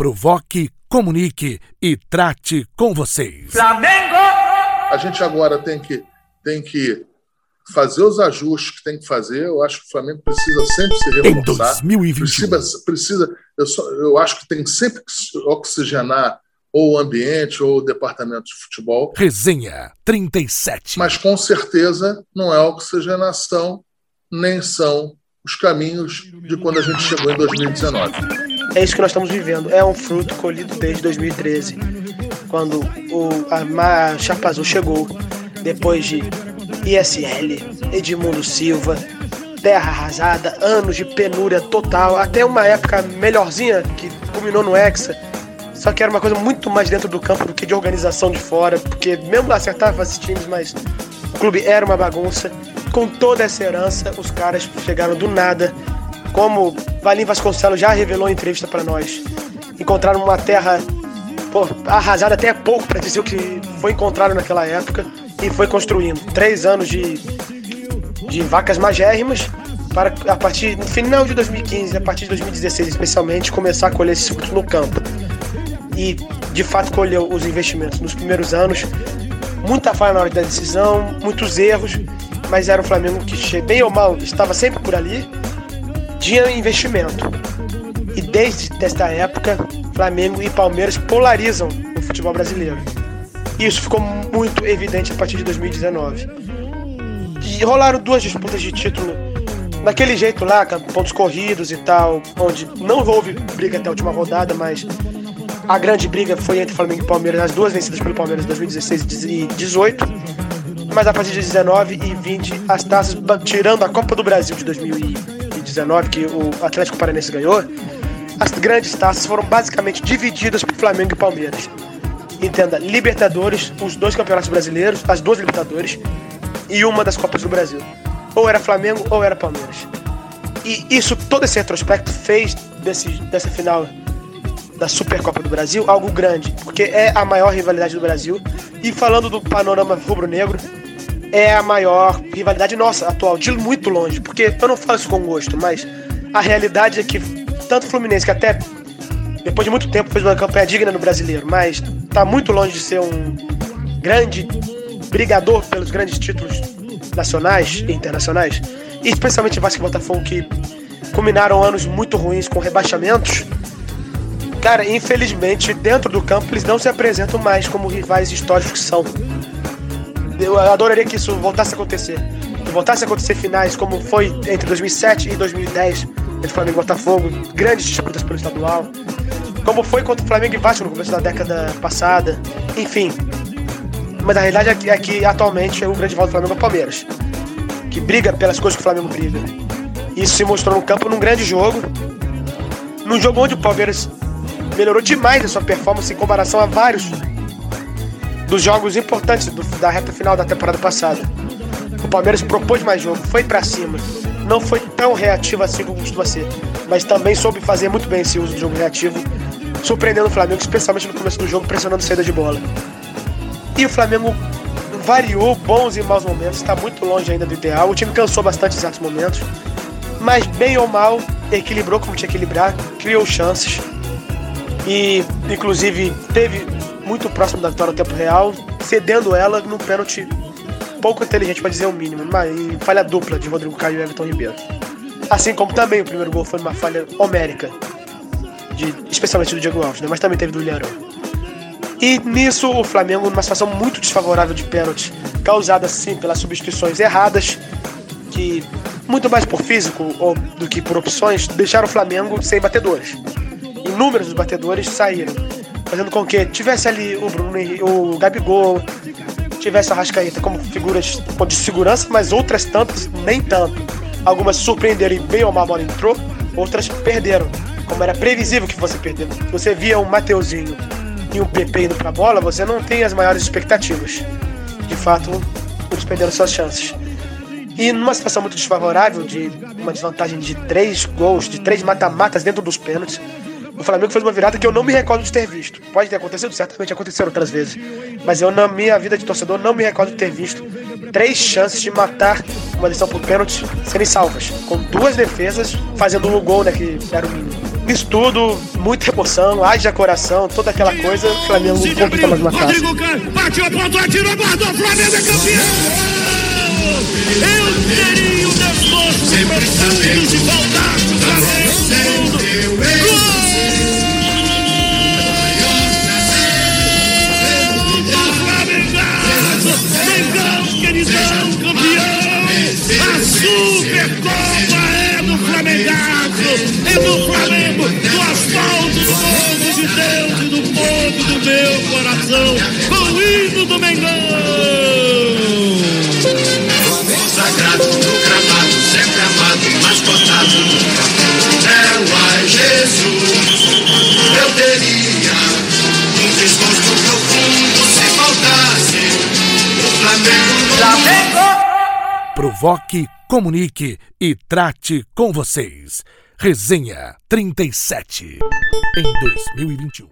provoque, comunique e trate com vocês. Flamengo! A gente agora tem que, tem que fazer os ajustes que tem que fazer. Eu acho que o Flamengo precisa sempre se reforçar. Em 2021. Precisa, precisa eu, só, eu acho que tem sempre que oxigenar ou o ambiente ou o departamento de futebol. Resenha 37. Mas com certeza não é oxigenação, nem são os caminhos de quando a gente chegou em 2019. É isso que nós estamos vivendo. É um fruto colhido desde 2013, quando o, a, chegou, depois de ISL, Edmundo Silva, terra arrasada, anos de penúria total, até uma época melhorzinha que culminou no Hexa. Só que era uma coisa muito mais dentro do campo do que de organização de fora, porque mesmo acertava esses times, mas o clube era uma bagunça. Com toda essa herança, os caras chegaram do nada, como Valim Vasconcelos já revelou em entrevista para nós. Encontraram uma terra pô, arrasada até pouco para dizer o que foi encontrado naquela época e foi construindo. Três anos de, de vacas magérrimas para a partir no final de 2015, a partir de 2016 especialmente, começar a colher esse fruto no campo. E de fato colheu os investimentos nos primeiros anos. Muita falha na hora da decisão, muitos erros, mas era um Flamengo que, bem ou mal, estava sempre por ali, tinha investimento. E desde esta época, Flamengo e Palmeiras polarizam o futebol brasileiro. Isso ficou muito evidente a partir de 2019. E rolaram duas disputas de título daquele jeito lá, pontos corridos e tal, onde não houve briga até a última rodada, mas a grande briga foi entre Flamengo e Palmeiras, as duas vencidas pelo Palmeiras em 2016 e 2018. Mas a partir de 19 e 20, as taças, tirando a Copa do Brasil de 2019, que o Atlético Paranense ganhou, as grandes taças foram basicamente divididas por Flamengo e Palmeiras entenda, Libertadores, os dois campeonatos brasileiros, as duas Libertadores e uma das Copas do Brasil. Ou era Flamengo ou era Palmeiras. E isso, todo esse retrospecto fez desse, dessa final da Supercopa do Brasil algo grande, porque é a maior rivalidade do Brasil. E falando do panorama rubro-negro, é a maior rivalidade nossa atual, de muito longe, porque eu não falo isso com gosto, mas a realidade é que tanto o Fluminense, que até depois de muito tempo fez uma campanha digna no brasileiro, mas está muito longe de ser um grande brigador pelos grandes títulos nacionais e internacionais, e especialmente Vasco e Botafogo que culminaram anos muito ruins com rebaixamentos. Cara, infelizmente, dentro do campo eles não se apresentam mais como rivais históricos que são. Eu adoraria que isso voltasse a acontecer. Que voltasse a acontecer finais como foi entre 2007 e 2010 entre Flamengo e Botafogo, grandes disputas pelo estadual como foi contra o Flamengo e Vasco no começo da década passada, enfim. Mas a realidade é que, é que atualmente o grande rival do Flamengo é o Palmeiras, que briga pelas coisas que o Flamengo briga. Isso se mostrou no campo num grande jogo, num jogo onde o Palmeiras melhorou demais a sua performance em comparação a vários dos jogos importantes do, da reta final da temporada passada. O Palmeiras propôs mais jogo, foi para cima, não foi tão reativo assim como costuma ser, mas também soube fazer muito bem esse uso do jogo reativo surpreendendo o Flamengo, especialmente no começo do jogo, pressionando saída de bola. E o Flamengo variou bons e maus momentos, está muito longe ainda do ideal. O time cansou bastante em certos momentos, mas bem ou mal, equilibrou como tinha que equilibrar, criou chances e, inclusive, teve muito próximo da vitória no tempo real, cedendo ela num pênalti pouco inteligente para dizer o mínimo, uma falha dupla de Rodrigo Caio e Everton Ribeiro. Assim como também o primeiro gol foi uma falha homérica de, especialmente do Diego Alves, né? mas também teve do Ilharão. E nisso o Flamengo, numa situação muito desfavorável de pênalti, causada sim pelas substituições erradas, que muito mais por físico ou do que por opções, deixaram o Flamengo sem batedores. Inúmeros batedores saíram, fazendo com que tivesse ali o Bruno o Gabigol, tivesse a Rascaeta como figuras de segurança, mas outras tantas nem tanto. Algumas surpreenderam e bem ou mal a bola entrou, outras perderam como era previsível que fosse perder. Você via um Mateuzinho e um PP indo pra bola, você não tem as maiores expectativas. De fato, eles perderam suas chances. E numa situação muito desfavorável, de uma desvantagem de três gols, de três mata-matas dentro dos pênaltis, o Flamengo fez uma virada que eu não me recordo de ter visto. Pode ter acontecido, certamente aconteceram outras vezes. Mas eu, na minha vida de torcedor, não me recordo de ter visto três chances de matar uma decisão por pênalti serem salvas. Com duas defesas fazendo um gol, né? Que era o mínimo. Isso tudo, muita emoção, haja coração, toda aquela coisa. O Flamengo conquista mais uma taça. Caio, bateu, apontou, atirou, guardou, Flamengo é campeão! Eu teria o desgosto profundo faltasse o Flamengo É do Flamengo, do asfalto do povo de Deus e do povo do meu coração! Com o hino do Mengão! Sagrado no gramado, sempre amado, mas cotado nunca. É o ai Jesus, eu teria um desgosto profundo se faltasse o Flamengo no Provoque, comunique e trate com vocês. Resenha 37 em 2021.